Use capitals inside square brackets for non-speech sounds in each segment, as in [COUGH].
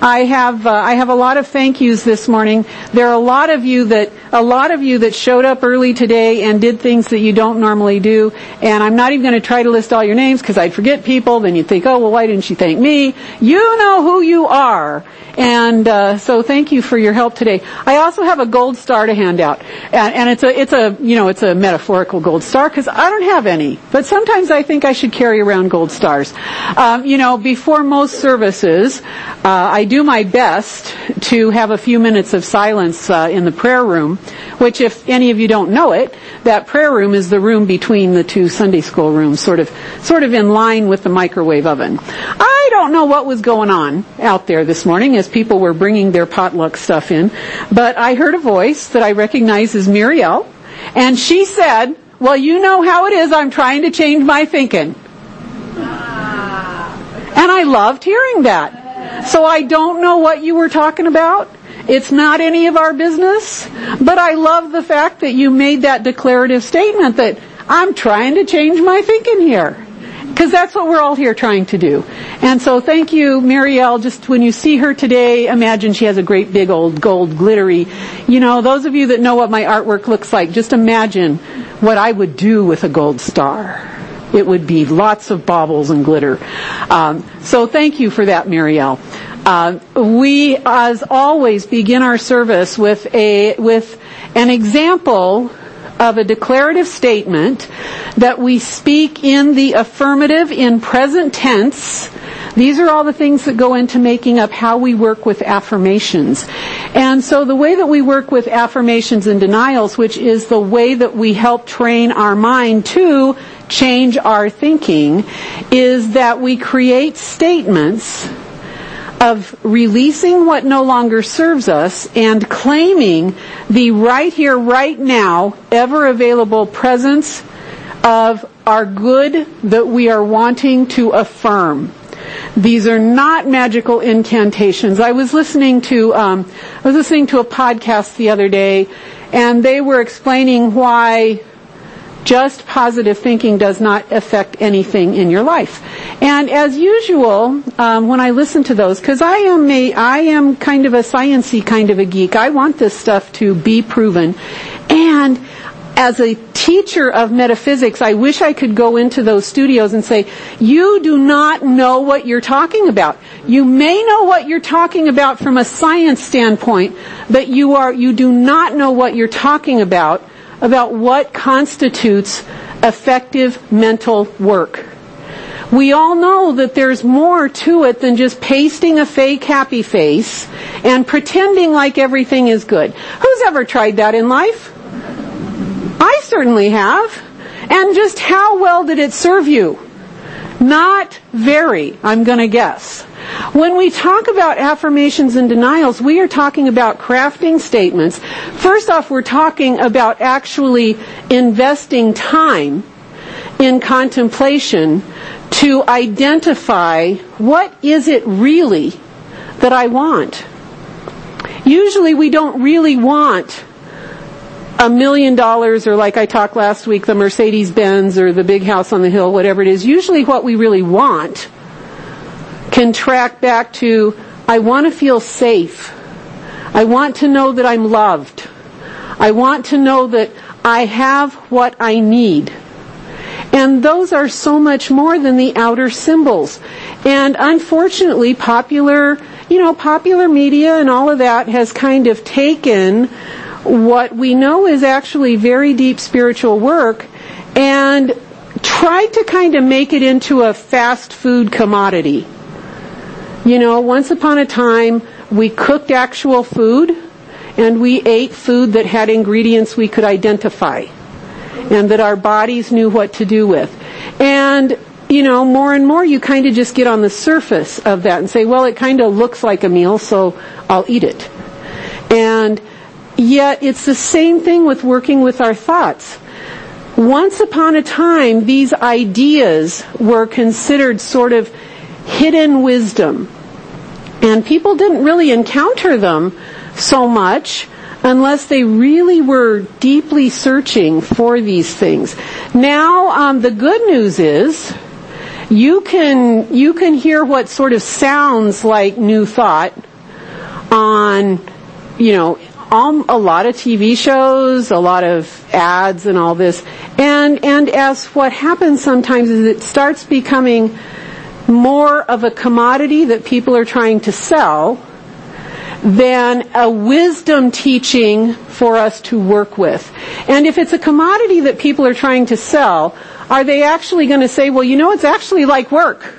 I have uh, I have a lot of thank yous this morning. There are a lot of you that a lot of you that showed up early today and did things that you don't normally do. And I'm not even going to try to list all your names because I'd forget people. Then you'd think, oh well, why didn't she thank me? You know who you are. And uh, so thank you for your help today. I also have a gold star to hand out, and, and it's a it's a you know it's a metaphorical gold star because I don't have any, but sometimes I think I should carry around gold stars. Um, you know, before most services, uh, I do my best to have a few minutes of silence uh, in the prayer room, which, if any of you don't know it, that prayer room is the room between the two Sunday school rooms, sort of sort of in line with the microwave oven. I don't know what was going on out there this morning as people were bringing their potluck stuff in, but I heard a voice that I recognize as Muriel, and she said, well, you know how it is, I'm trying to change my thinking. And I loved hearing that. So I don't know what you were talking about. It's not any of our business, but I love the fact that you made that declarative statement that I'm trying to change my thinking here. Because that's what we're all here trying to do. And so thank you, Marielle. Just when you see her today, imagine she has a great big old gold glittery. You know, those of you that know what my artwork looks like, just imagine what I would do with a gold star. It would be lots of baubles and glitter. Um, so thank you for that, Marielle. Uh, we, as always, begin our service with a with an example of a declarative statement that we speak in the affirmative in present tense. These are all the things that go into making up how we work with affirmations. And so the way that we work with affirmations and denials, which is the way that we help train our mind to change our thinking, is that we create statements of releasing what no longer serves us and claiming the right here, right now, ever available presence of our good that we are wanting to affirm. These are not magical incantations. I was listening to um, I was listening to a podcast the other day, and they were explaining why just positive thinking does not affect anything in your life. And as usual, um, when I listen to those, because I am a, I am kind of a sciency kind of a geek. I want this stuff to be proven, and as a teacher of metaphysics, I wish I could go into those studios and say, you do not know what you're talking about. You may know what you're talking about from a science standpoint, but you are, you do not know what you're talking about about what constitutes effective mental work. We all know that there's more to it than just pasting a fake happy face and pretending like everything is good. Who's ever tried that in life? I certainly have. And just how well did it serve you? Not very, I'm gonna guess. When we talk about affirmations and denials, we are talking about crafting statements. First off, we're talking about actually investing time in contemplation to identify what is it really that I want. Usually we don't really want a million dollars or like I talked last week, the Mercedes Benz or the big house on the hill, whatever it is. Usually what we really want can track back to, I want to feel safe. I want to know that I'm loved. I want to know that I have what I need. And those are so much more than the outer symbols. And unfortunately, popular, you know, popular media and all of that has kind of taken what we know is actually very deep spiritual work and tried to kind of make it into a fast food commodity. You know, once upon a time, we cooked actual food and we ate food that had ingredients we could identify and that our bodies knew what to do with. And, you know, more and more you kind of just get on the surface of that and say, well, it kind of looks like a meal, so I'll eat it. And yet it's the same thing with working with our thoughts. Once upon a time, these ideas were considered sort of hidden wisdom and people didn't really encounter them so much unless they really were deeply searching for these things. Now, um, the good news is, you can you can hear what sort of sounds like new thought on you know um, a lot of TV shows, a lot of ads and all this. And, and as what happens sometimes is it starts becoming more of a commodity that people are trying to sell than a wisdom teaching for us to work with. And if it's a commodity that people are trying to sell, are they actually going to say, well, you know, it's actually like work.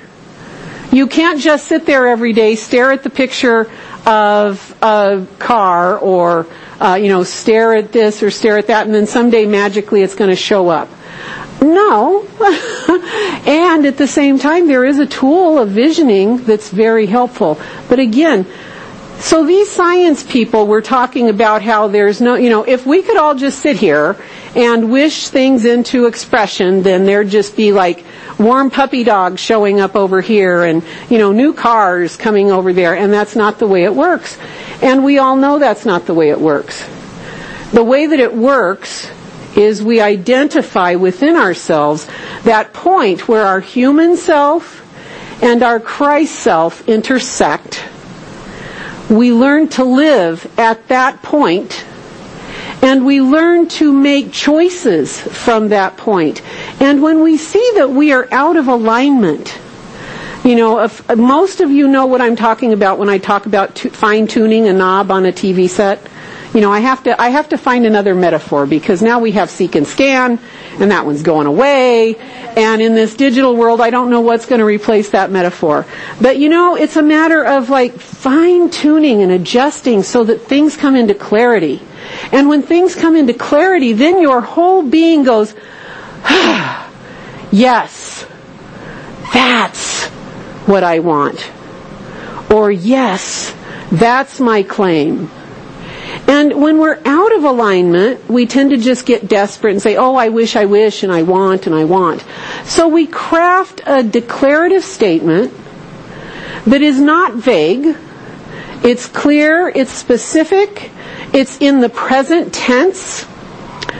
You can't just sit there every day, stare at the picture of a car or, uh, you know, stare at this or stare at that and then someday magically it's going to show up. No. [LAUGHS] and at the same time, there is a tool of visioning that's very helpful. But again, so these science people were talking about how there's no, you know, if we could all just sit here and wish things into expression, then there'd just be like warm puppy dogs showing up over here and, you know, new cars coming over there, and that's not the way it works. And we all know that's not the way it works. The way that it works is we identify within ourselves that point where our human self and our Christ self intersect we learn to live at that point and we learn to make choices from that point. And when we see that we are out of alignment, you know, if, most of you know what I'm talking about when I talk about fine tuning a knob on a TV set. You know, I have to I have to find another metaphor because now we have seek and scan, and that one's going away. And in this digital world, I don't know what's going to replace that metaphor. But you know, it's a matter of like fine tuning and adjusting so that things come into clarity. And when things come into clarity, then your whole being goes, ah, [SIGHS] yes, that's what I want. Or yes, that's my claim. And when we're out of alignment, we tend to just get desperate and say, oh, I wish, I wish, and I want, and I want. So we craft a declarative statement that is not vague. It's clear, it's specific, it's in the present tense.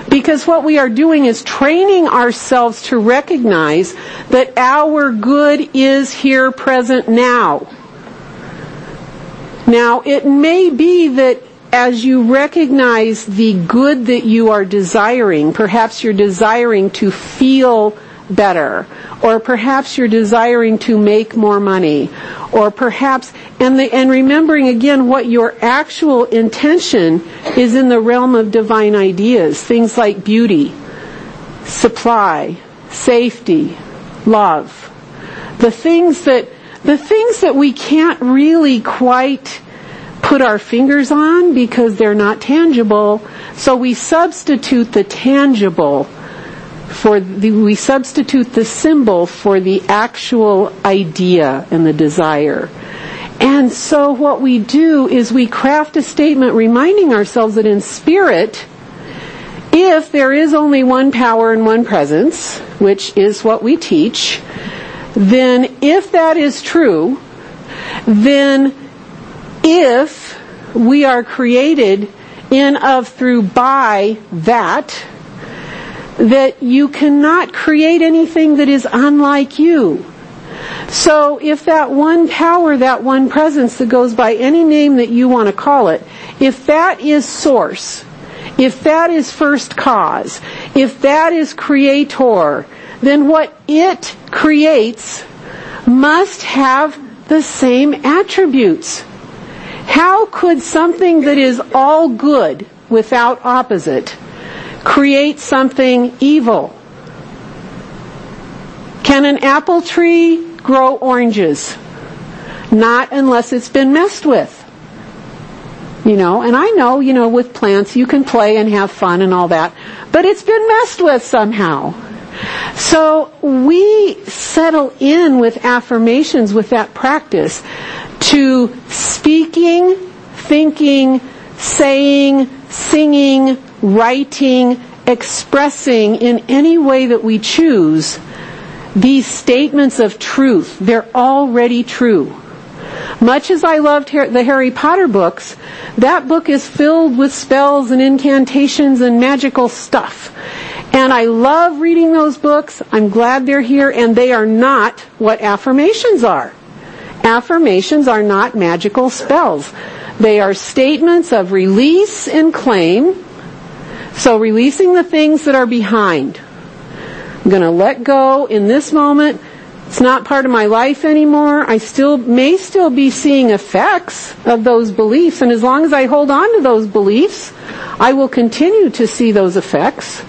Because what we are doing is training ourselves to recognize that our good is here present now. Now, it may be that as you recognize the good that you are desiring, perhaps you're desiring to feel better, or perhaps you're desiring to make more money, or perhaps, and, the, and remembering again what your actual intention is in the realm of divine ideas, things like beauty, supply, safety, love. The things that, the things that we can't really quite put our fingers on because they're not tangible. So we substitute the tangible for the, we substitute the symbol for the actual idea and the desire. And so what we do is we craft a statement reminding ourselves that in spirit, if there is only one power and one presence, which is what we teach, then if that is true, then if we are created in, of, through, by that, that you cannot create anything that is unlike you. So if that one power, that one presence that goes by any name that you want to call it, if that is source, if that is first cause, if that is creator, then what it creates must have the same attributes. How could something that is all good without opposite create something evil? Can an apple tree grow oranges? Not unless it's been messed with. You know, and I know, you know, with plants you can play and have fun and all that, but it's been messed with somehow. So we settle in with affirmations with that practice to speaking, thinking, saying, singing, writing, expressing in any way that we choose these statements of truth. They're already true. Much as I loved the Harry Potter books, that book is filled with spells and incantations and magical stuff. And I love reading those books. I'm glad they're here and they are not what affirmations are. Affirmations are not magical spells. They are statements of release and claim. So releasing the things that are behind. I'm going to let go in this moment. It's not part of my life anymore. I still may still be seeing effects of those beliefs and as long as I hold on to those beliefs, I will continue to see those effects.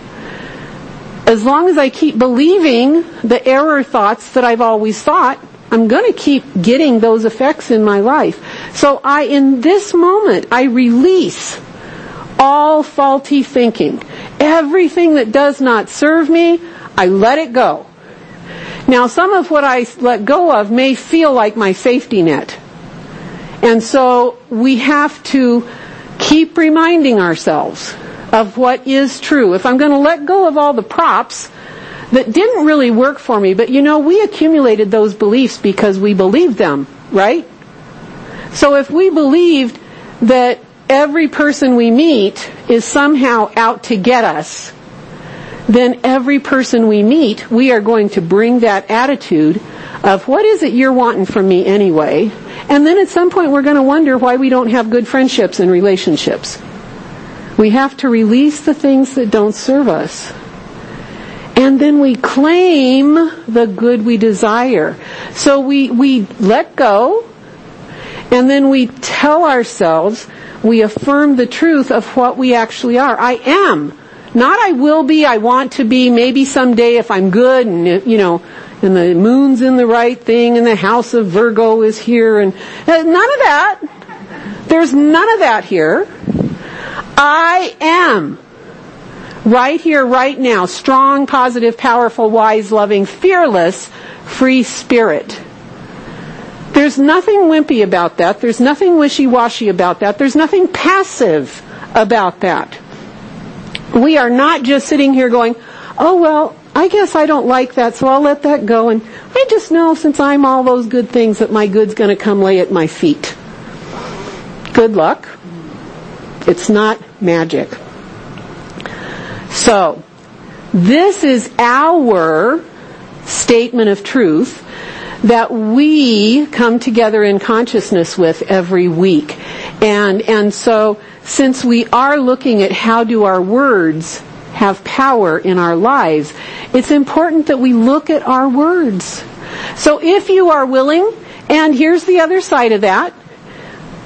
As long as I keep believing the error thoughts that I've always thought, I'm going to keep getting those effects in my life. So I, in this moment, I release all faulty thinking. Everything that does not serve me, I let it go. Now some of what I let go of may feel like my safety net. And so we have to keep reminding ourselves of what is true. If I'm going to let go of all the props, that didn't really work for me, but you know, we accumulated those beliefs because we believed them, right? So if we believed that every person we meet is somehow out to get us, then every person we meet, we are going to bring that attitude of what is it you're wanting from me anyway? And then at some point we're going to wonder why we don't have good friendships and relationships. We have to release the things that don't serve us. And then we claim the good we desire. So we, we let go, and then we tell ourselves, we affirm the truth of what we actually are. I am. Not I will be, I want to be, maybe someday if I'm good and, you know, and the moon's in the right thing and the house of Virgo is here and uh, none of that. There's none of that here. I am right here, right now, strong, positive, powerful, wise, loving, fearless, free spirit. There's nothing wimpy about that. There's nothing wishy-washy about that. There's nothing passive about that. We are not just sitting here going, oh well, I guess I don't like that, so I'll let that go. And I just know since I'm all those good things that my good's gonna come lay at my feet. Good luck. It's not magic. So, this is our statement of truth that we come together in consciousness with every week. And, and so, since we are looking at how do our words have power in our lives, it's important that we look at our words. So if you are willing, and here's the other side of that,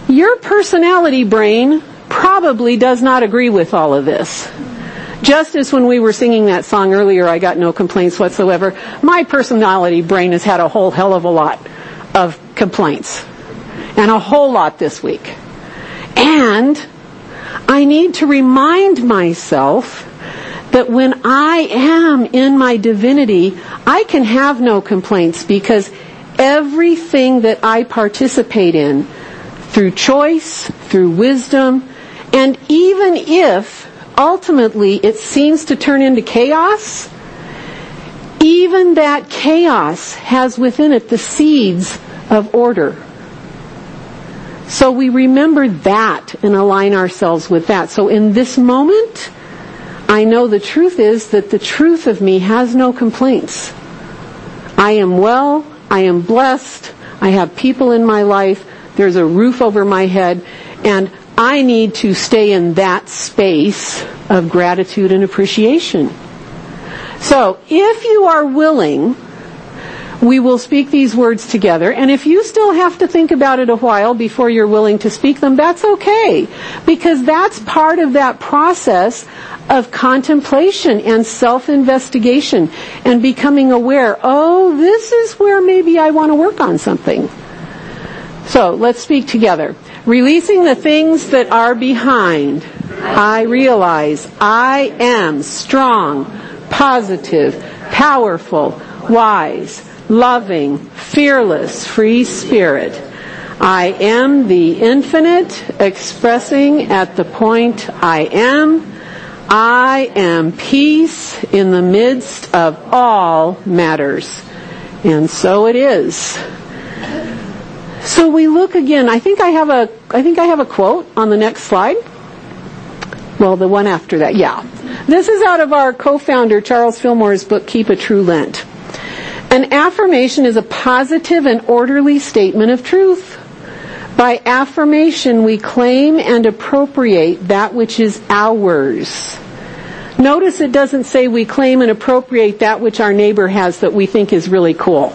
your personality brain probably does not agree with all of this. Just as when we were singing that song earlier, I got no complaints whatsoever. My personality brain has had a whole hell of a lot of complaints. And a whole lot this week. And I need to remind myself that when I am in my divinity, I can have no complaints because everything that I participate in through choice, through wisdom, and even if ultimately it seems to turn into chaos, even that chaos has within it the seeds of order. So we remember that and align ourselves with that. So in this moment, I know the truth is that the truth of me has no complaints. I am well, I am blessed, I have people in my life, there's a roof over my head, and I need to stay in that space of gratitude and appreciation. So, if you are willing, we will speak these words together, and if you still have to think about it a while before you're willing to speak them, that's okay. Because that's part of that process of contemplation and self-investigation and becoming aware, oh, this is where maybe I want to work on something. So, let's speak together. Releasing the things that are behind, I realize I am strong, positive, powerful, wise, loving, fearless, free spirit. I am the infinite expressing at the point I am. I am peace in the midst of all matters. And so it is. So we look again. I think I have a I think I have a quote on the next slide. Well, the one after that, yeah. This is out of our co-founder Charles Fillmore's book, Keep a True Lent. An affirmation is a positive and orderly statement of truth. By affirmation, we claim and appropriate that which is ours. Notice it doesn't say we claim and appropriate that which our neighbor has that we think is really cool.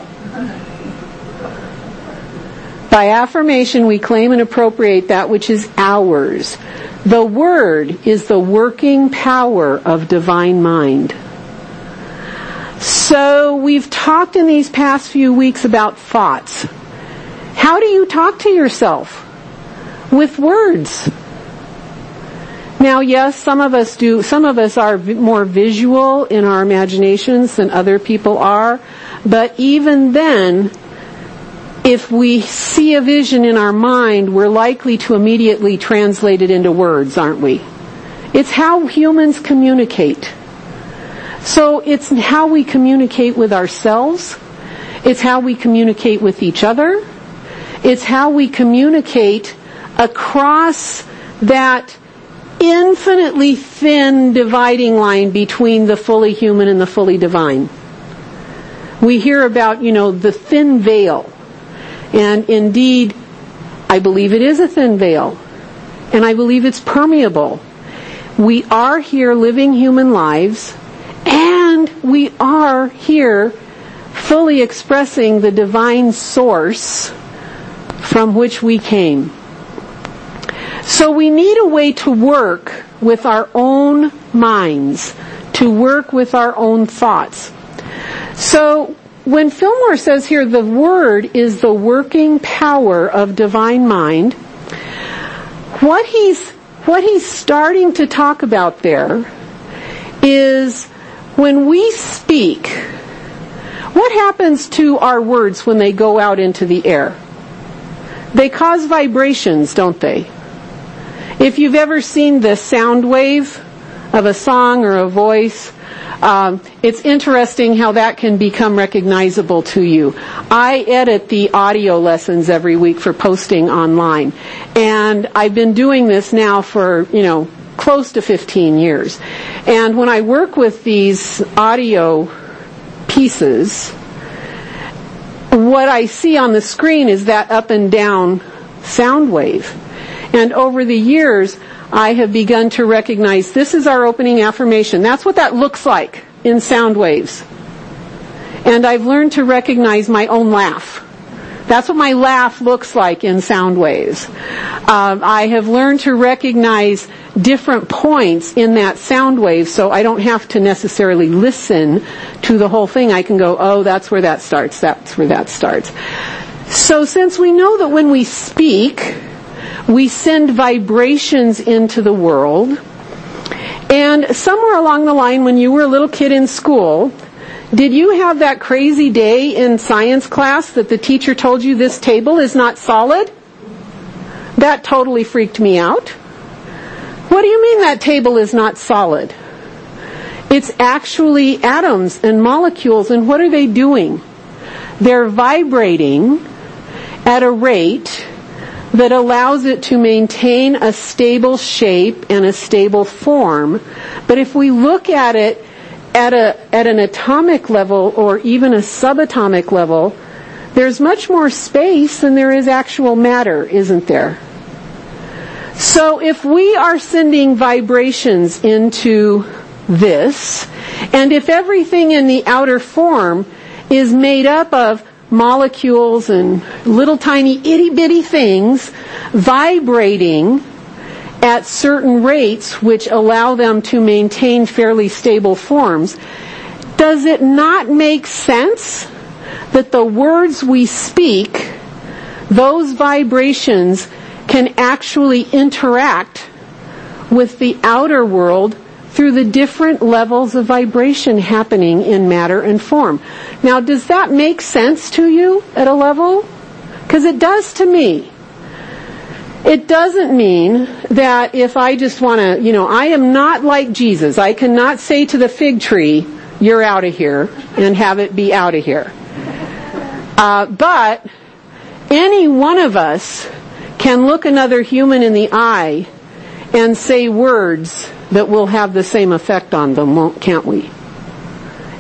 By affirmation, we claim and appropriate that which is ours. The Word is the working power of divine mind. So we've talked in these past few weeks about thoughts. How do you talk to yourself? With words. Now, yes, some of us do, some of us are more visual in our imaginations than other people are, but even then, if we see a vision in our mind, we're likely to immediately translate it into words, aren't we? It's how humans communicate. So it's how we communicate with ourselves. It's how we communicate with each other. It's how we communicate across that infinitely thin dividing line between the fully human and the fully divine. We hear about, you know, the thin veil and indeed, I believe it is a thin veil. And I believe it's permeable. We are here living human lives, and we are here fully expressing the divine source from which we came. So we need a way to work with our own minds, to work with our own thoughts. So when Fillmore says here the word is the working power of divine mind, what he's, what he's starting to talk about there is when we speak, what happens to our words when they go out into the air? They cause vibrations, don't they? If you've ever seen the sound wave of a song or a voice, um, it's interesting how that can become recognizable to you. I edit the audio lessons every week for posting online, and I've been doing this now for you know close to 15 years. And when I work with these audio pieces, what I see on the screen is that up and down sound wave. And over the years, I have begun to recognize this is our opening affirmation. That's what that looks like in sound waves. And I've learned to recognize my own laugh. That's what my laugh looks like in sound waves. Um, I have learned to recognize different points in that sound wave so I don't have to necessarily listen to the whole thing. I can go, oh, that's where that starts, that's where that starts. So since we know that when we speak, we send vibrations into the world. And somewhere along the line, when you were a little kid in school, did you have that crazy day in science class that the teacher told you this table is not solid? That totally freaked me out. What do you mean that table is not solid? It's actually atoms and molecules, and what are they doing? They're vibrating at a rate that allows it to maintain a stable shape and a stable form. But if we look at it at a, at an atomic level or even a subatomic level, there's much more space than there is actual matter, isn't there? So if we are sending vibrations into this, and if everything in the outer form is made up of molecules and little tiny itty bitty things vibrating at certain rates which allow them to maintain fairly stable forms, does it not make sense that the words we speak, those vibrations can actually interact with the outer world through the different levels of vibration happening in matter and form. Now, does that make sense to you at a level? Because it does to me. It doesn't mean that if I just want to, you know, I am not like Jesus. I cannot say to the fig tree, you're out of here, and have it be out of here. Uh, but any one of us can look another human in the eye and say words that will have the same effect on them, won't, can't we?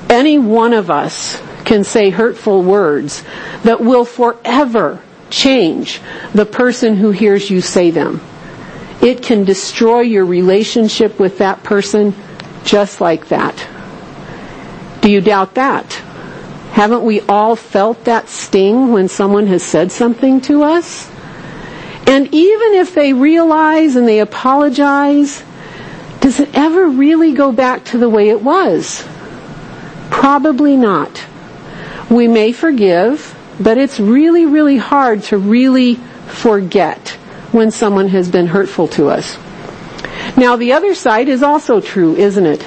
Any one of us can say hurtful words that will forever change the person who hears you say them. It can destroy your relationship with that person just like that. Do you doubt that? Haven't we all felt that sting when someone has said something to us? And even if they realize and they apologize, does it ever really go back to the way it was? Probably not. We may forgive, but it's really, really hard to really forget when someone has been hurtful to us. Now the other side is also true, isn't it?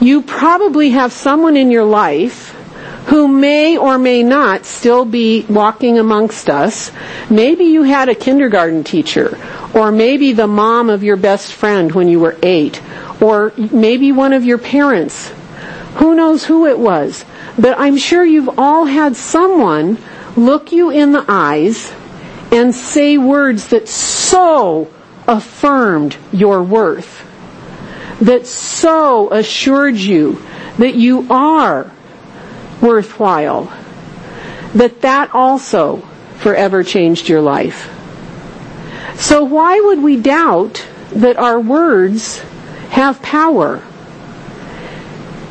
You probably have someone in your life who may or may not still be walking amongst us. Maybe you had a kindergarten teacher, or maybe the mom of your best friend when you were eight, or maybe one of your parents. Who knows who it was? But I'm sure you've all had someone look you in the eyes and say words that so affirmed your worth, that so assured you that you are worthwhile, that that also forever changed your life. So why would we doubt that our words have power?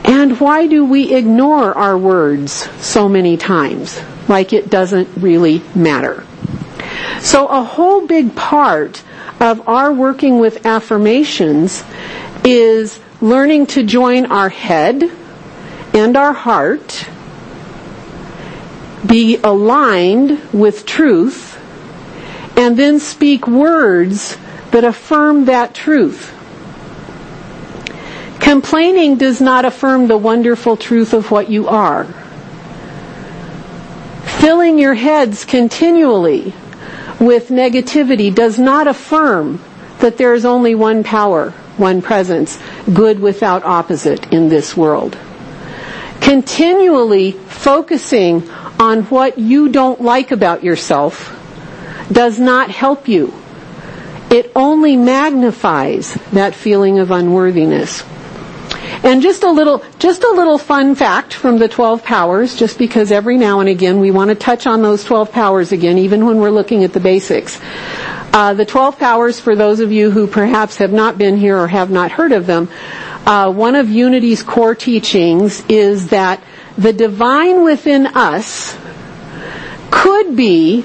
And why do we ignore our words so many times? Like it doesn't really matter. So a whole big part of our working with affirmations is learning to join our head and our heart, be aligned with truth, and then speak words that affirm that truth. Complaining does not affirm the wonderful truth of what you are. Filling your heads continually with negativity does not affirm that there is only one power, one presence, good without opposite in this world. Continually focusing on what you don't like about yourself does not help you. It only magnifies that feeling of unworthiness. And just a little, just a little fun fact from the 12 powers, just because every now and again we want to touch on those 12 powers again, even when we're looking at the basics. Uh, the 12 powers, for those of you who perhaps have not been here or have not heard of them, uh, one of Unity's core teachings is that the divine within us could be,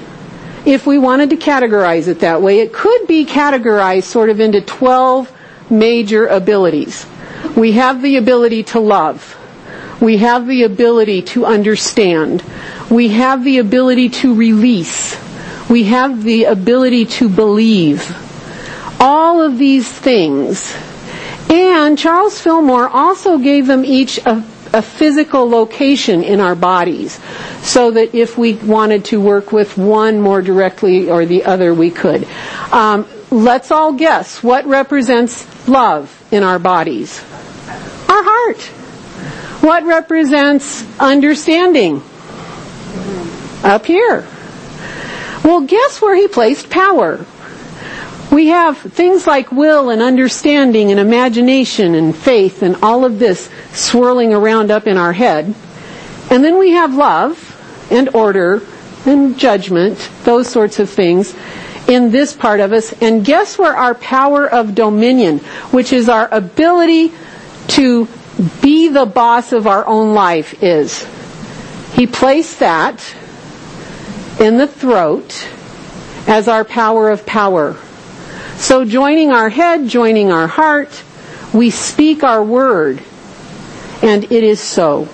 if we wanted to categorize it that way, it could be categorized sort of into 12 major abilities. We have the ability to love. We have the ability to understand. We have the ability to release. We have the ability to believe. All of these things. And Charles Fillmore also gave them each a, a physical location in our bodies so that if we wanted to work with one more directly or the other, we could. Um, let's all guess what represents love in our bodies. Our heart. What represents understanding? Up here. Well, guess where he placed power? We have things like will and understanding and imagination and faith and all of this swirling around up in our head. And then we have love and order and judgment, those sorts of things in this part of us. And guess where our power of dominion, which is our ability to be the boss of our own life is. He placed that in the throat as our power of power. So joining our head, joining our heart, we speak our word, and it is so.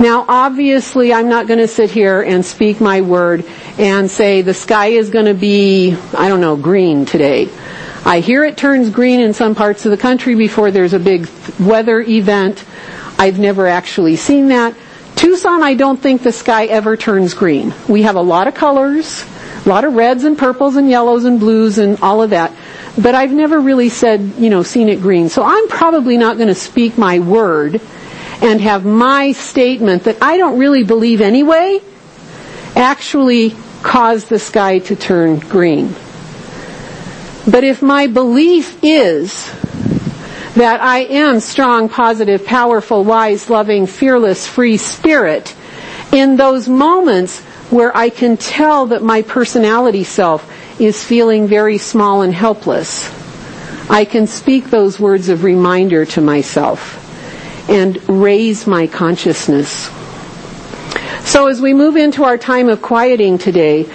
Now obviously I'm not going to sit here and speak my word and say the sky is going to be, I don't know, green today. I hear it turns green in some parts of the country before there's a big weather event. I've never actually seen that. Tucson, I don't think the sky ever turns green. We have a lot of colors, a lot of reds and purples and yellows and blues and all of that. But I've never really said, you know, seen it green. So I'm probably not going to speak my word and have my statement that I don't really believe anyway actually cause the sky to turn green. But if my belief is that I am strong, positive, powerful, wise, loving, fearless, free spirit, in those moments where I can tell that my personality self is feeling very small and helpless, I can speak those words of reminder to myself and raise my consciousness. So as we move into our time of quieting today,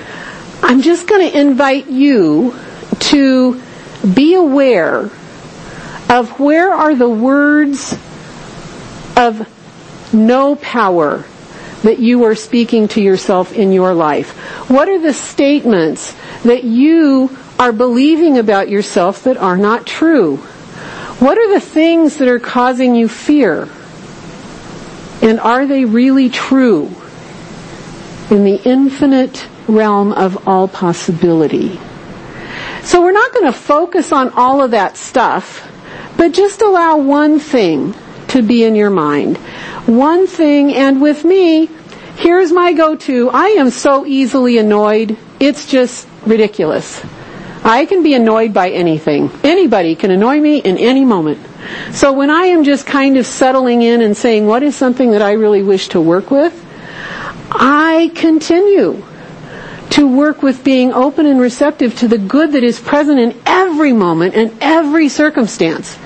I'm just going to invite you to be aware of where are the words of no power that you are speaking to yourself in your life? What are the statements that you are believing about yourself that are not true? What are the things that are causing you fear? And are they really true in the infinite realm of all possibility? So we're not going to focus on all of that stuff, but just allow one thing to be in your mind. One thing, and with me, here's my go-to. I am so easily annoyed. It's just ridiculous. I can be annoyed by anything. Anybody can annoy me in any moment. So when I am just kind of settling in and saying, what is something that I really wish to work with? I continue to work with being open and receptive to the good that is present in every moment and every circumstance.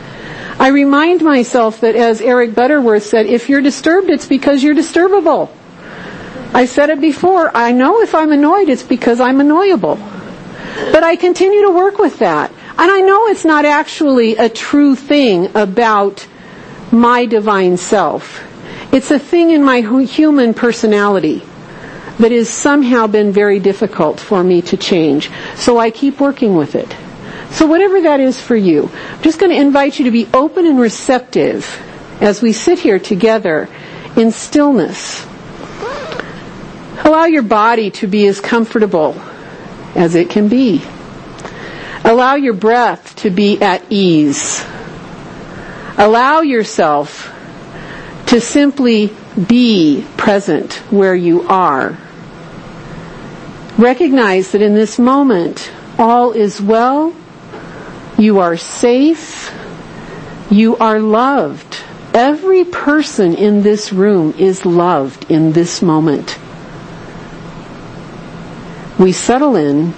I remind myself that as Eric Butterworth said, if you're disturbed, it's because you're disturbable. I said it before, I know if I'm annoyed, it's because I'm annoyable. But I continue to work with that. And I know it's not actually a true thing about my divine self. It's a thing in my human personality that has somehow been very difficult for me to change. So I keep working with it. So whatever that is for you, I'm just going to invite you to be open and receptive as we sit here together in stillness. Allow your body to be as comfortable as it can be. Allow your breath to be at ease. Allow yourself to simply be present where you are. Recognize that in this moment, all is well. You are safe. You are loved. Every person in this room is loved in this moment. We settle in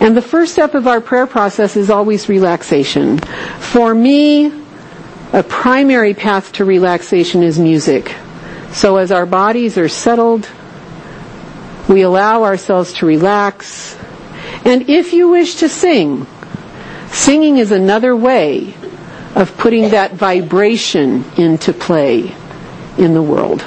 and the first step of our prayer process is always relaxation. For me, a primary path to relaxation is music. So as our bodies are settled, we allow ourselves to relax. And if you wish to sing, singing is another way of putting that vibration into play in the world.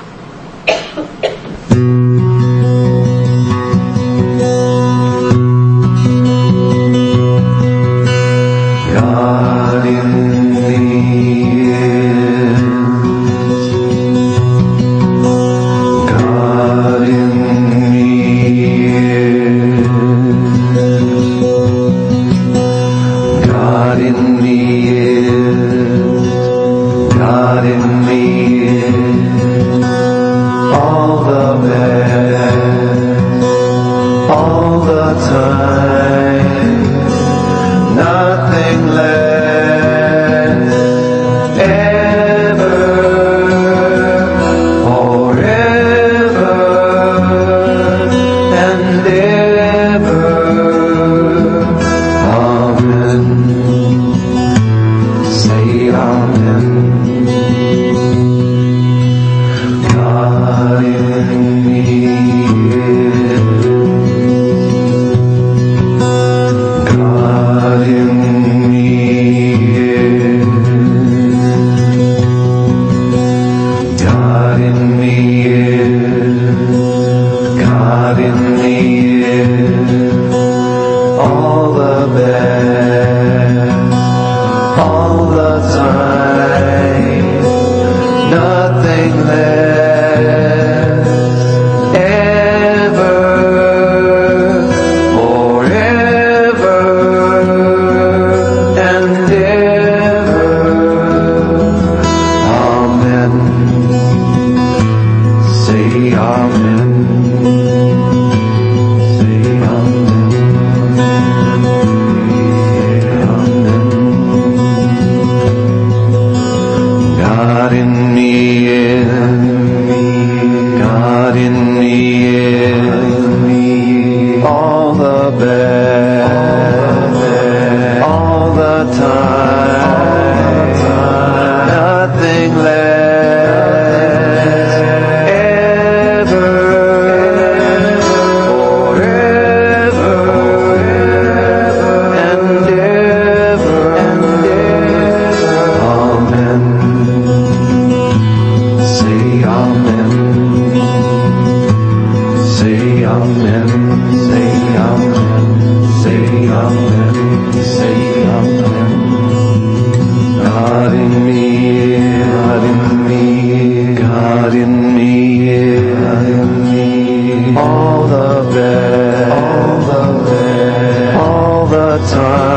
Time,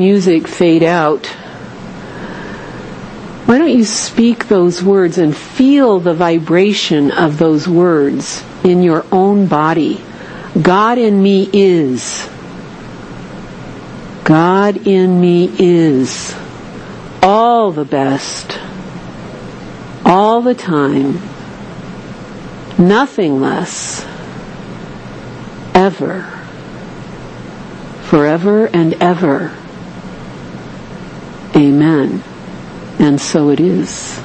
music fade out, why don't you speak those words and feel the vibration of those words in your own body? God in me is. God in me is all the best, all the time, nothing less, ever forever and ever. Amen. And so it is.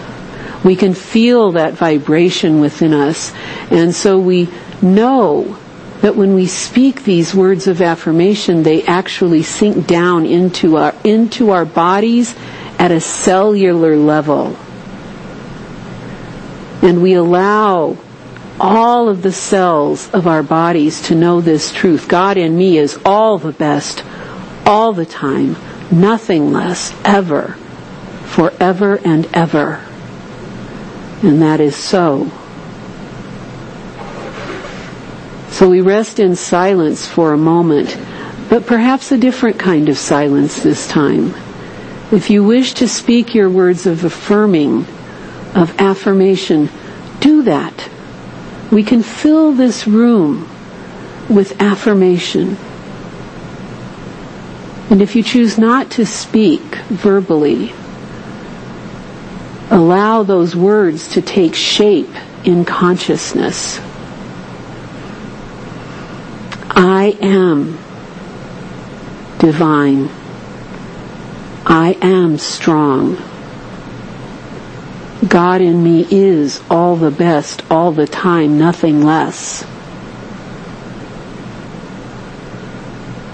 We can feel that vibration within us, and so we know that when we speak these words of affirmation, they actually sink down into our, into our bodies at a cellular level. And we allow all of the cells of our bodies to know this truth. God in me is all the best, all the time, nothing less, ever, forever and ever. And that is so. So we rest in silence for a moment, but perhaps a different kind of silence this time. If you wish to speak your words of affirming, of affirmation, do that. We can fill this room with affirmation. And if you choose not to speak verbally, allow those words to take shape in consciousness. I am divine. I am strong. God in me is all the best, all the time, nothing less.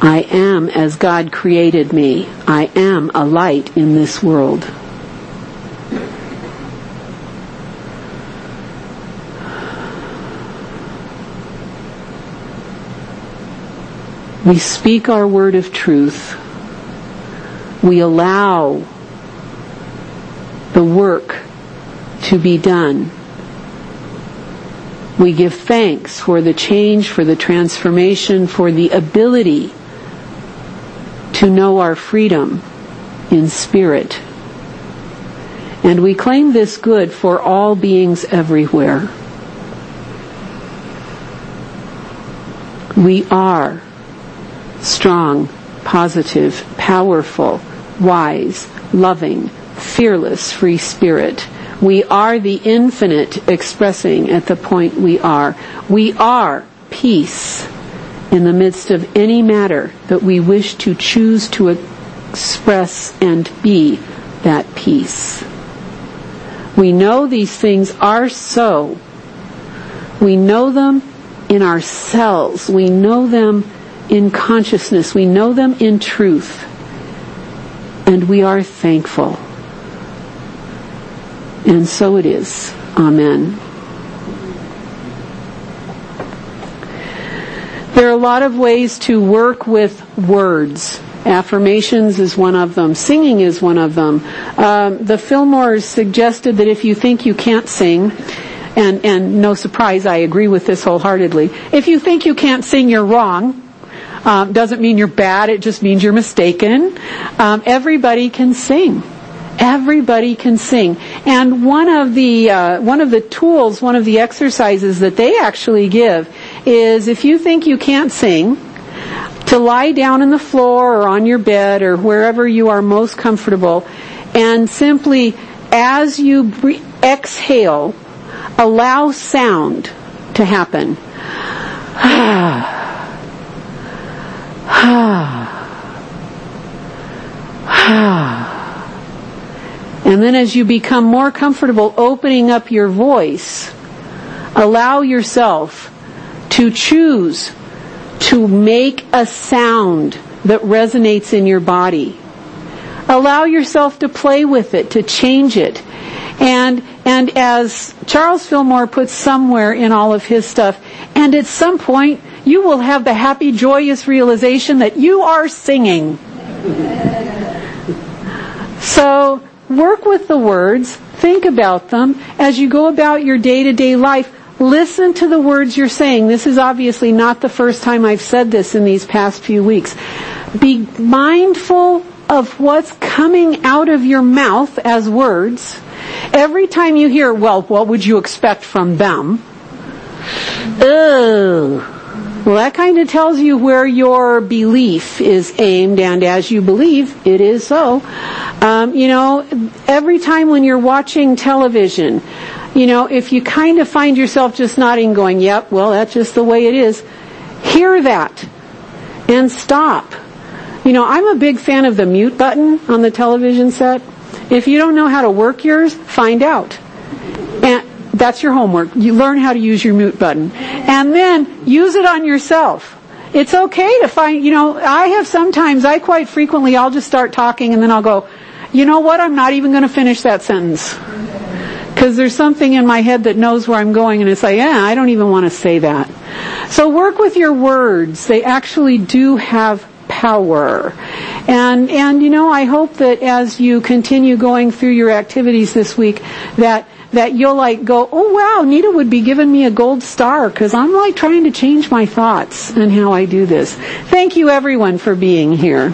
I am as God created me. I am a light in this world. We speak our word of truth. We allow the work to be done. We give thanks for the change, for the transformation, for the ability to know our freedom in spirit. And we claim this good for all beings everywhere. We are strong, positive, powerful, wise, loving, fearless, free spirit. We are the infinite expressing at the point we are. We are peace in the midst of any matter that we wish to choose to express and be that peace. We know these things are so. We know them in ourselves. We know them in consciousness. We know them in truth. And we are thankful. And so it is. Amen. There are a lot of ways to work with words. Affirmations is one of them. Singing is one of them. Um, the Fillmores suggested that if you think you can't sing, and, and no surprise, I agree with this wholeheartedly. If you think you can't sing, you're wrong. Um, doesn't mean you're bad, it just means you're mistaken. Um, everybody can sing. Everybody can sing. And one of the, uh, one of the tools, one of the exercises that they actually give is if you think you can't sing, to lie down on the floor or on your bed or wherever you are most comfortable and simply as you exhale, allow sound to happen. [SIGHS] and then as you become more comfortable opening up your voice, allow yourself to choose to make a sound that resonates in your body. Allow yourself to play with it, to change it. And, and as Charles Fillmore puts somewhere in all of his stuff, and at some point, you will have the happy, joyous realization that you are singing. So, work with the words, think about them as you go about your day to day life. Listen to the words you're saying. This is obviously not the first time I've said this in these past few weeks. Be mindful of what's coming out of your mouth as words. Every time you hear, well, what would you expect from them? Ugh. Well, that kind of tells you where your belief is aimed, and as you believe, it is so. Um, you know, every time when you're watching television, you know, if you kind of find yourself just nodding, going, yep, well, that's just the way it is, hear that and stop. You know, I'm a big fan of the mute button on the television set. If you don't know how to work yours, find out. And that's your homework. You learn how to use your mute button. And then use it on yourself. It's okay to find, you know, I have sometimes, I quite frequently, I'll just start talking and then I'll go, you know what, I'm not even going to finish that sentence. Because there's something in my head that knows where I'm going and it's like, yeah, I don't even want to say that. So work with your words. They actually do have power. And, and you know, I hope that as you continue going through your activities this week, that that you'll like go, oh wow, Nita would be giving me a gold star because I'm like trying to change my thoughts and how I do this. Thank you everyone for being here.